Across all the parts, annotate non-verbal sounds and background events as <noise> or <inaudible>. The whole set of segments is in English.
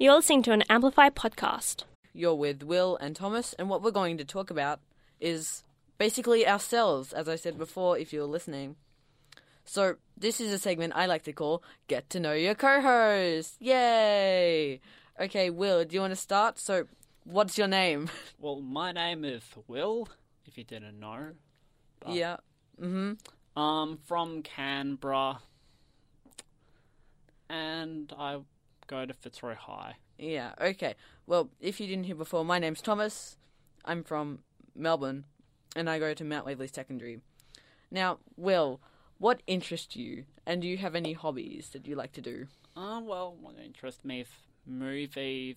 You're listening to an Amplify podcast. You're with Will and Thomas, and what we're going to talk about is basically ourselves, as I said before, if you're listening. So, this is a segment I like to call Get to Know Your Co host. Yay! Okay, Will, do you want to start? So, what's your name? <laughs> Well, my name is Will, if you didn't know. But, yeah. Mm hmm. Um, from Canberra. And I go to Fitzroy High. Yeah, okay. Well, if you didn't hear before, my name's Thomas. I'm from Melbourne, and I go to Mount Waverley Secondary. Now, Will, what interests you, and do you have any hobbies that you like to do? Uh, well, what interests me is movies,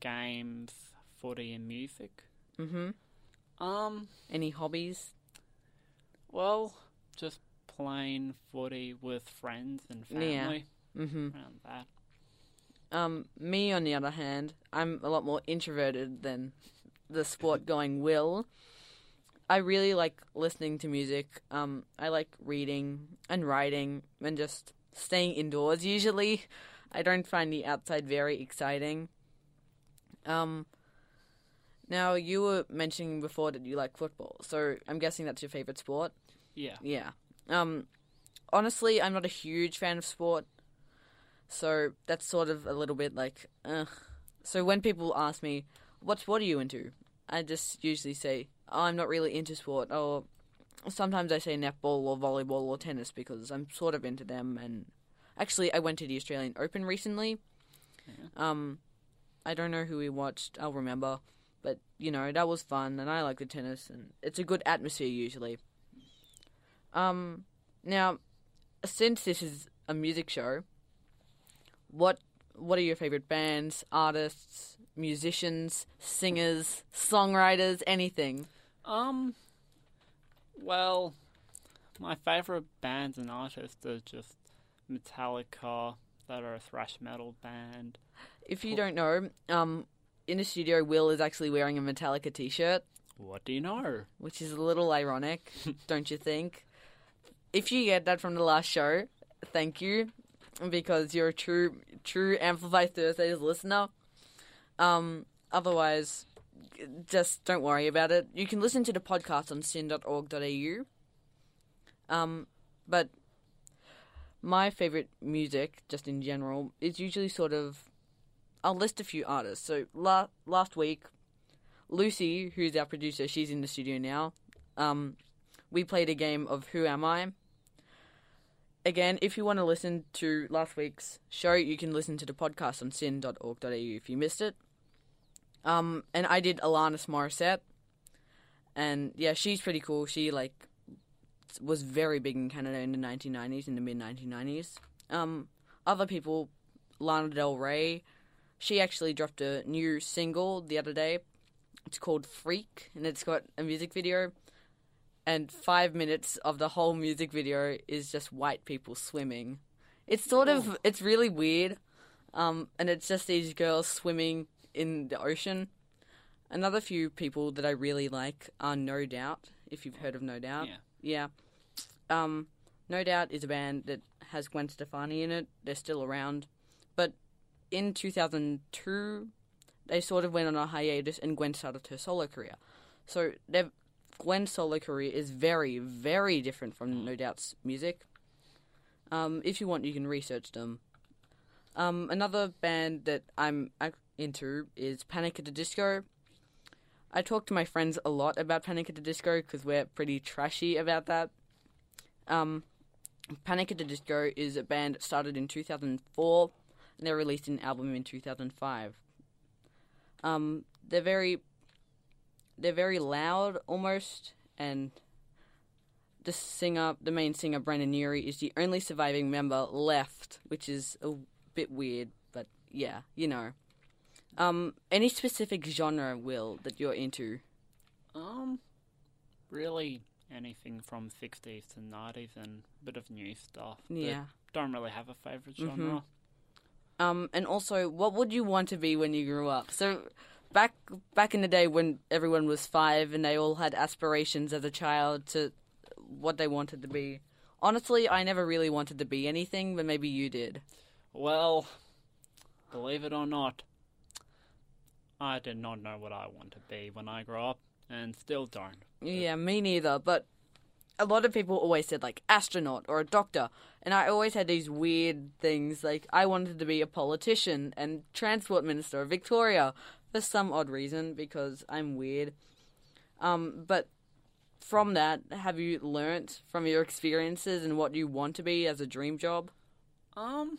games, footy, and music. Mm-hmm. Um, Any hobbies? well, just playing footy with friends and Yeah. family. Mm-hmm. Around that. Um, me, on the other hand, I'm a lot more introverted than the sport-going Will. I really like listening to music. Um, I like reading and writing and just staying indoors. Usually, I don't find the outside very exciting. Um, now you were mentioning before that you like football, so I'm guessing that's your favorite sport. Yeah. Yeah. Um, honestly, I'm not a huge fan of sport, so that's sort of a little bit like, ugh. So when people ask me, "What sport are you into?" I just usually say, oh, "I'm not really into sport," or sometimes I say netball or volleyball or tennis because I'm sort of into them. And actually, I went to the Australian Open recently. Um, I don't know who we watched. I'll remember, but you know that was fun, and I like the tennis, and it's a good atmosphere usually. Um, now, since this is a music show, what what are your favorite bands, artists, musicians, singers, songwriters, anything? Um, well, my favorite bands and artists are just Metallica, that are a thrash metal band. If you don't know, um, in the studio, Will is actually wearing a Metallica T-shirt, What do you know? which is a little ironic, <laughs> don't you think? If you get that from the last show, thank you, because you're a true true Amplify Thursdays listener. Um, otherwise, just don't worry about it. You can listen to the podcast on syn.org.au. Um, but my favorite music, just in general, is usually sort of. I'll list a few artists. So la- last week, Lucy, who's our producer, she's in the studio now. Um, we played a game of Who Am I? Again, if you want to listen to last week's show, you can listen to the podcast on syn.org.au if you missed it. Um, and I did Alanis Morissette, and yeah, she's pretty cool. She like was very big in Canada in the 1990s, in the mid 1990s. Um, other people, Lana Del Rey, she actually dropped a new single the other day. It's called Freak, and it's got a music video. And five minutes of the whole music video is just white people swimming. It's sort of, it's really weird. Um, and it's just these girls swimming in the ocean. Another few people that I really like are No Doubt, if you've heard of No Doubt. Yeah. Yeah. Um, no Doubt is a band that has Gwen Stefani in it. They're still around. But in 2002, they sort of went on a hiatus and Gwen started her solo career. So they've- Gwen's solo career is very, very different from No Doubt's music. Um, if you want, you can research them. Um, another band that I'm into is Panic at the Disco. I talk to my friends a lot about Panic at the Disco because we're pretty trashy about that. Um, Panic at the Disco is a band that started in 2004 and they released an album in 2005. Um, they're very, they're very loud almost, and the singer, the main singer, Brendon Urie, is the only surviving member left, which is a bit weird, but yeah, you know. Um, any specific genre, Will, that you're into? Um, really anything from 60s to 90s and a bit of new stuff. Yeah. Don't really have a favorite Mhm. genre. Um, and also, what would you want to be when you grew up? So, back back in the day when everyone was five and they all had aspirations as a child to what they wanted to be. Honestly, I never really wanted to be anything, but maybe you did. Well, believe it or not, I did not know what I wanted to be when I grew up, and still don't. Yeah, me neither. But a lot of people always said like astronaut or a doctor, and I always had these weird things like I wanted to be a politician and transport minister of Victoria for some odd reason because I'm weird. Um, but from that, have you learnt from your experiences and what you want to be as a dream job? Um.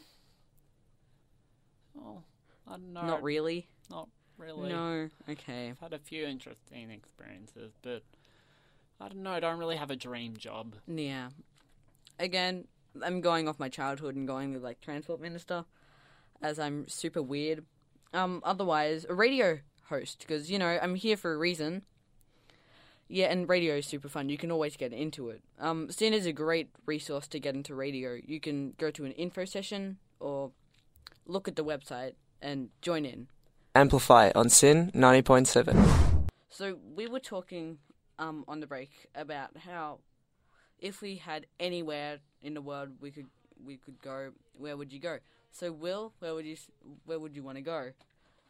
Oh, I don't know. Not really. Not really. No. Okay. I've had a few interesting experiences, but I don't know. I don't really have a dream job. Yeah. Again, I'm going off my childhood and going with like transport minister, as I'm super weird. Um, otherwise, a radio host because you know I'm here for a reason. Yeah, and radio is super fun. You can always get into it. Um, SYN is a great resource to get into radio. You can go to an info session or look at the website and join in. Amplify on SYN 90.7. So we were talking um, on the break about how if we had anywhere in the world we could we could go, where would you go? So Will, where would you where would you want to go?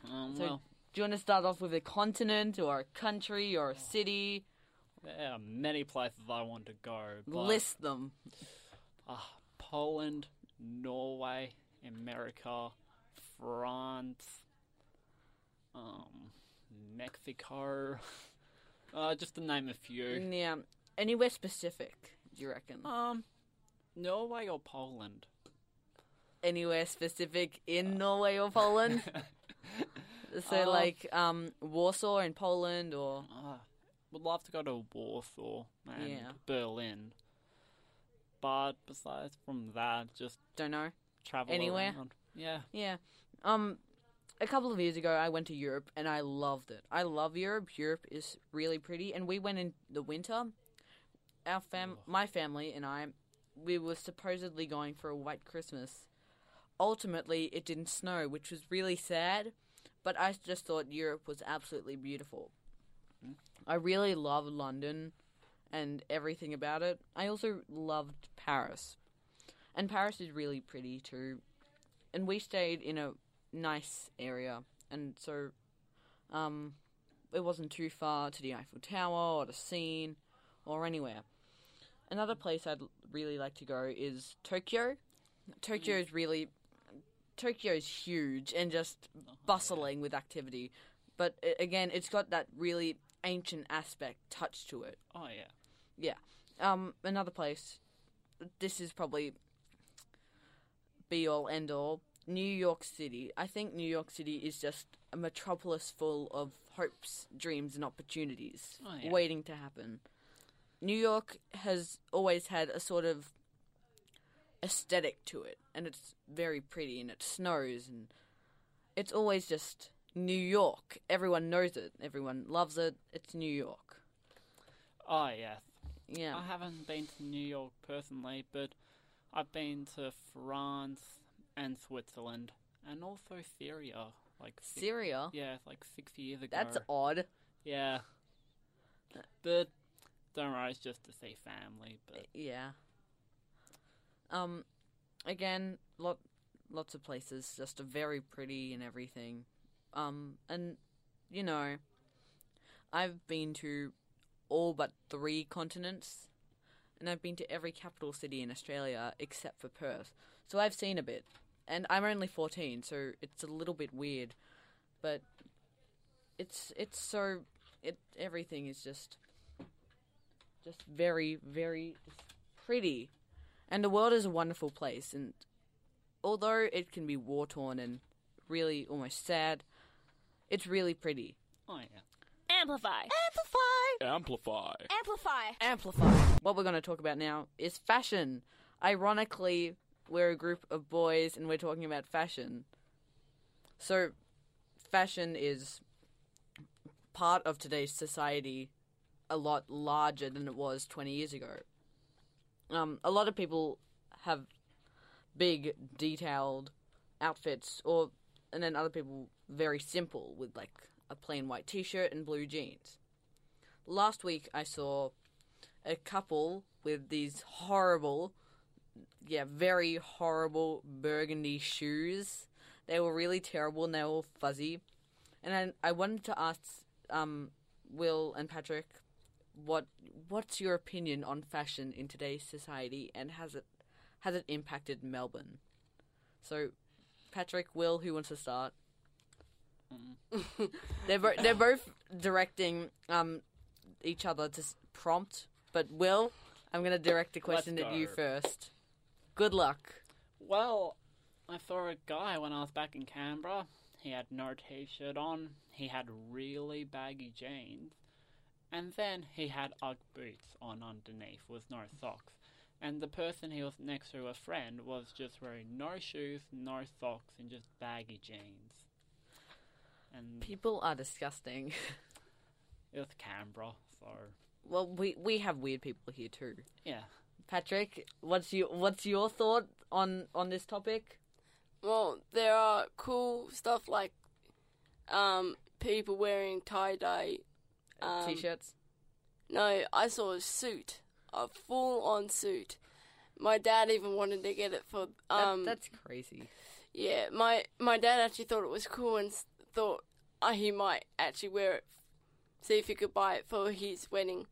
Um, So- well, Do you want to start off with a continent or a country or a city? there are many places I want to go. But, List them. Ah, Poland, Norway, America, France, um, Mexico. <laughs> Uh, just to name a few. Yeah, anywhere specific? Do you reckon? Um, Norway or Poland? Anywhere specific in Norway or Poland? <laughs> so Uh, like um, Warsaw in Poland or Uh, would love to go to Warsaw and Yeah. Berlin. But besides from that, just don't know. travel Anywhere? around. Yeah. Yeah. Um, a couple of years ago, I went to Europe and I loved it. I love Europe. Europe is really pretty, and we went in the winter. Our fam, my family and I, we were supposedly going for a white Christmas. Ultimately, it didn't snow, which was really sad. But I just thought Europe was absolutely beautiful. I really loved London and everything about it. I also loved Paris. And Paris is really pretty too. And we stayed in a nice area. And so um it wasn't too far to the Eiffel Tower or the Seine or anywhere. Another place I'd really like to go is Tokyo. Tokyo is really Tokyo is huge and just bustling with activity. But again, it's got that really ancient aspect touch to it. Oh yeah. Yeah. Um, another place. This is probably be all end all. New York City. I think New York City is just a metropolis full of hopes, dreams, and opportunities Oh, yeah. waiting to happen. New York has always had a sort of aesthetic to it, and it's very pretty, and it snows, and it's always just New York. Everyone knows it. Everyone loves it. It's New York. Oh yeah. Yeah. I haven't been to New York personally, but I've been to France and Switzerland, and also Syria. Like Syria. yeah, like six years ago. That's odd. yeah. But don't worry, it's just to see family. But Yeah. Um, again, lot, lots of places just very pretty and everything. Um, and you know, I've been to all but three continents, and I've been to every capital city in Australia except for Perth. So I've seen a bit, and I'm only 14, so it's a little bit weird, but it's it's so it everything is just just very very pretty, and the world is a wonderful place. And although it can be war torn and really almost sad, it's really pretty. oh yeah. Amplify. Amplify. Amplify. Amplify. Amplify. What we're going to talk about now is fashion. Ironically, we're a group of boys and we're talking about fashion. So, fashion is part of today's society a lot larger than it was 20 years ago. Um, a lot of people have big, detailed outfits, or and then other people very simple with like a plain white t-shirt and blue jeans. Last week I saw a couple with these horrible, yeah, very horrible burgundy shoes They were really terrible and they were fuzzy. And I, I wanted to ask um, Will and Patrick, what what's your opinion on fashion in today's society, and has it has it impacted Melbourne? So, Patrick, Will, who wants to start? they're bo- they're both directing um each other to s- prompt, but Will, I'm gonna direct the question at you first. Good luck. Well, I saw a guy when I was back in Canberra. He had no t-shirt on. He had really baggy jeans, and then he had UGG boots on underneath with no socks. And the person he was next to, a friend, was just wearing no shoes, no socks, and just baggy jeans. And People are disgusting. it was Canberra, so well, we we have weird people here too. yeah. Patrick, what's your what's your thought on on this topic? Well, there are cool stuff like um, people wearing tie dye. Um, T-shirts. No, I saw a suit, a full on suit. My dad even wanted to get it for That- um. that's crazy. yeah, my my dad actually thought it was cool and thought uh, he might actually wear it, see if he could buy it for his wedding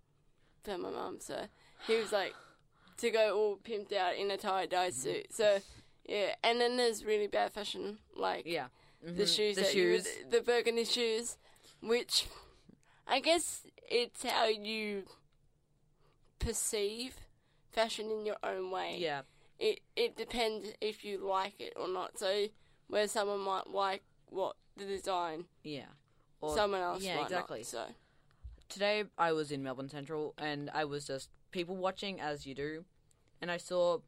for my mum. So he was like <sighs> to go all pimped out in a tie dye suit. So yeah, and then there's really bad fashion like Yeah. the Mhm. shoes, The that shoes. would- the burgundy shoes, which I guess it's how you perceive fashion in your own way. Yeah. It it depends if you like it or not. So where someone might like what the design, Yeah. Or- someone else yeah, exactly. not. So Today I was in Melbourne Central and I was just people watching as you do, and I saw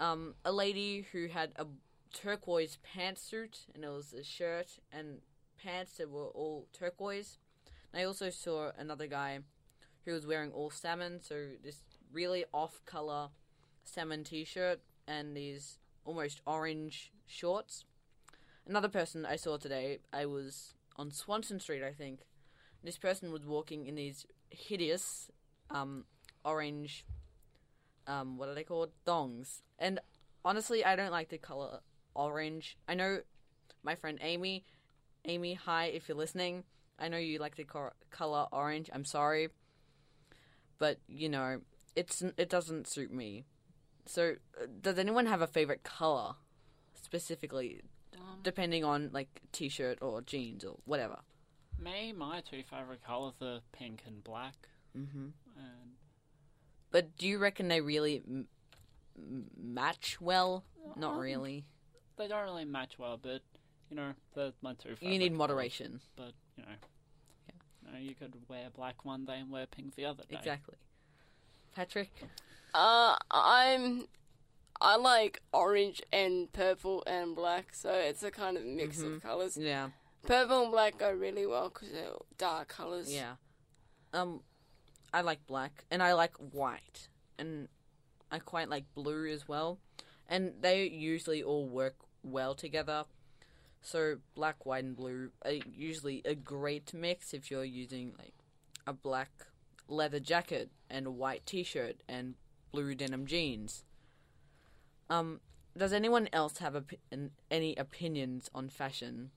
um, a lady who had a turquoise pantsuit and it was a shirt and pants that were all turquoise. And I also saw another guy who was wearing all salmon, so this really off color salmon t-shirt and these almost orange shorts. Another person I saw today, I was on Swanston Street, I think. This person was walking in these hideous um, orange, um, what are they called? Thongs. And honestly, I don't like the color orange. I know my friend Amy. Amy, hi, if you're listening. I know you like the cor- color orange. I'm sorry. But, you know, it's it doesn't suit me. So, uh, does anyone have a favorite color specifically, Um, depending on like t-shirt or jeans or whatever? me, my two favorite colors are pink and black. Mm-hmm. And But do you reckon they really m- match well? Not Um, really. they don't really match well, but you know, they're my two favorite. You need moderation. But you know, you, know, you could wear black one day and wear pink the other day. Exactly. Patrick? uh, I'm I like orange and purple and black. So it's a kind of mix Mhm. of colors. Yeah. Purple and black go really well because they're dark colors. Yeah. Um, I like black and I like white and I quite like blue as well, and they usually all work well together. So black, white, and blue are usually a great mix if you're using like a black leather jacket and a white t-shirt and blue denim jeans. Um, does anyone else have any opinions on fashion?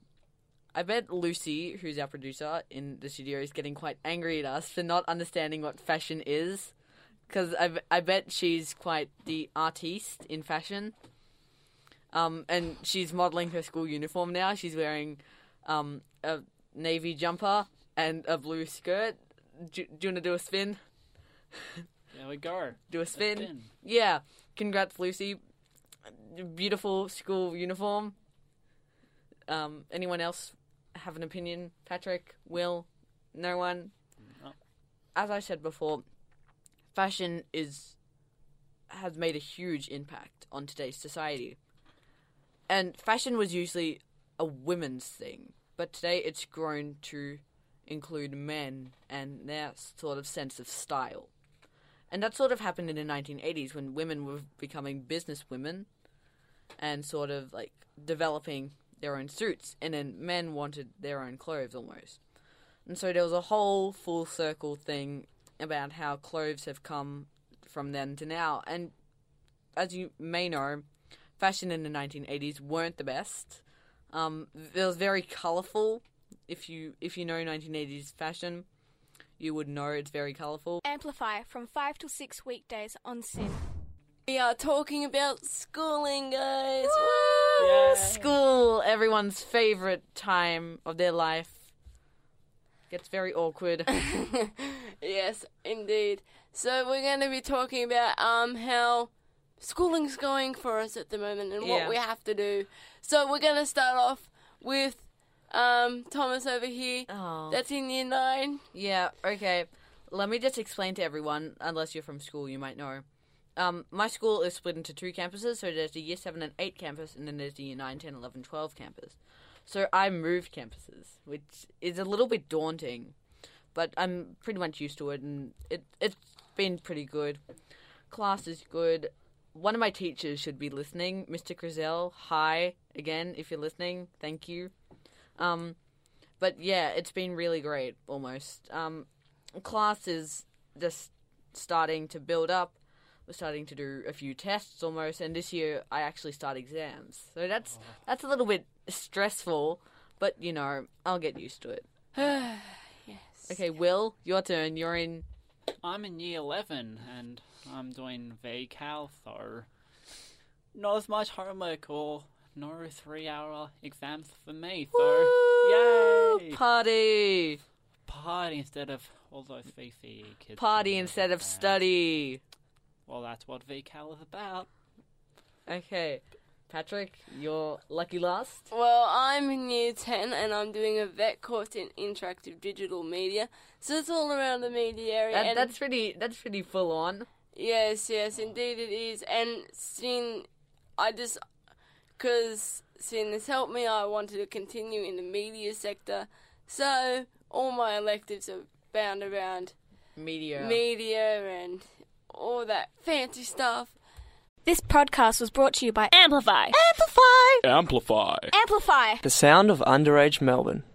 I bet Lucy, who's our producer in the studio, is getting quite angry at us for not understanding what fashion is. Because I, I bet she's quite the artiste in fashion. Um, and she's modelling her school uniform now. She's wearing um, a navy jumper and a blue skirt. Do, do you want to do a spin? There we go. Do a A spin? spin. Yeah. Congrats, Lucy. Beautiful school uniform. Um, anyone else have an opinion? Patrick, Will, no one. No. As I said before, fashion is has made a huge impact on today's society. And fashion was usually a women's thing, but today it's grown to include men and their sort of sense of style. And that sort of happened in the 1980s when women were becoming business women and sort of like developing their own suits, and then men wanted their own clothes almost. And so there was a whole full circle thing about how clothes have come from then to now. And as you may know, fashion in the 1980s weren't the best. Um, it was very colourful. If you if you know 1980s fashion, you would know it's very colourful. Amplify from 5 to 6 weekdays on SYN. We are talking about schooling, guys. Yay. School, everyone's favourite time of their life. Gets very awkward. <laughs> <laughs> yes, indeed. So we're going to be talking about um how schooling's going for us at the moment and Yeah. what we have to do. So we're going to start off with um Thomas over here. oh. That's in year nine. Yeah, okay. Let me just explain to everyone, unless you're from school, you might know. Um, my school is split into two campuses, so there's the year 7 and 8 campus, and then there's the year 9, 10, 11, 12 campus. So I moved campuses, which is a little bit daunting, but I'm pretty much used to it, and it, it's been pretty good. Class is good. One of my teachers should be listening, Mr. Crizel. Hi, again, if you're listening, thank you. Um, but yeah, it's been really great, almost. Um, class is just starting to build up. We're starting to do a few tests almost, and this year I actually start exams. So that's that's a little bit stressful, but you know I'll get used to it. <sighs> yes. Okay, Will, your turn. You're in. I'm in year 11 and I'm doing VCAL, so not as much homework or no three hour exams for me, so Woo! yay! Party, Party instead of all those VCE kids. party instead of study. Well, that's what VCAL is about. Okay, Patrick, you're lucky last. Well, I'm in year 10 and I'm doing a VET course in interactive digital media. So it's all around the media area. That, and that's pretty. That's pretty full on. Yes, yes, indeed it is. And seeing I just, because SYN has helped me, I wanted to continue in the media sector. So all my electives are bound around Media. media and all that fancy stuff. This podcast was brought to you by Amplify. Amplify. Amplify. Amplify. The sound of underage Melbourne.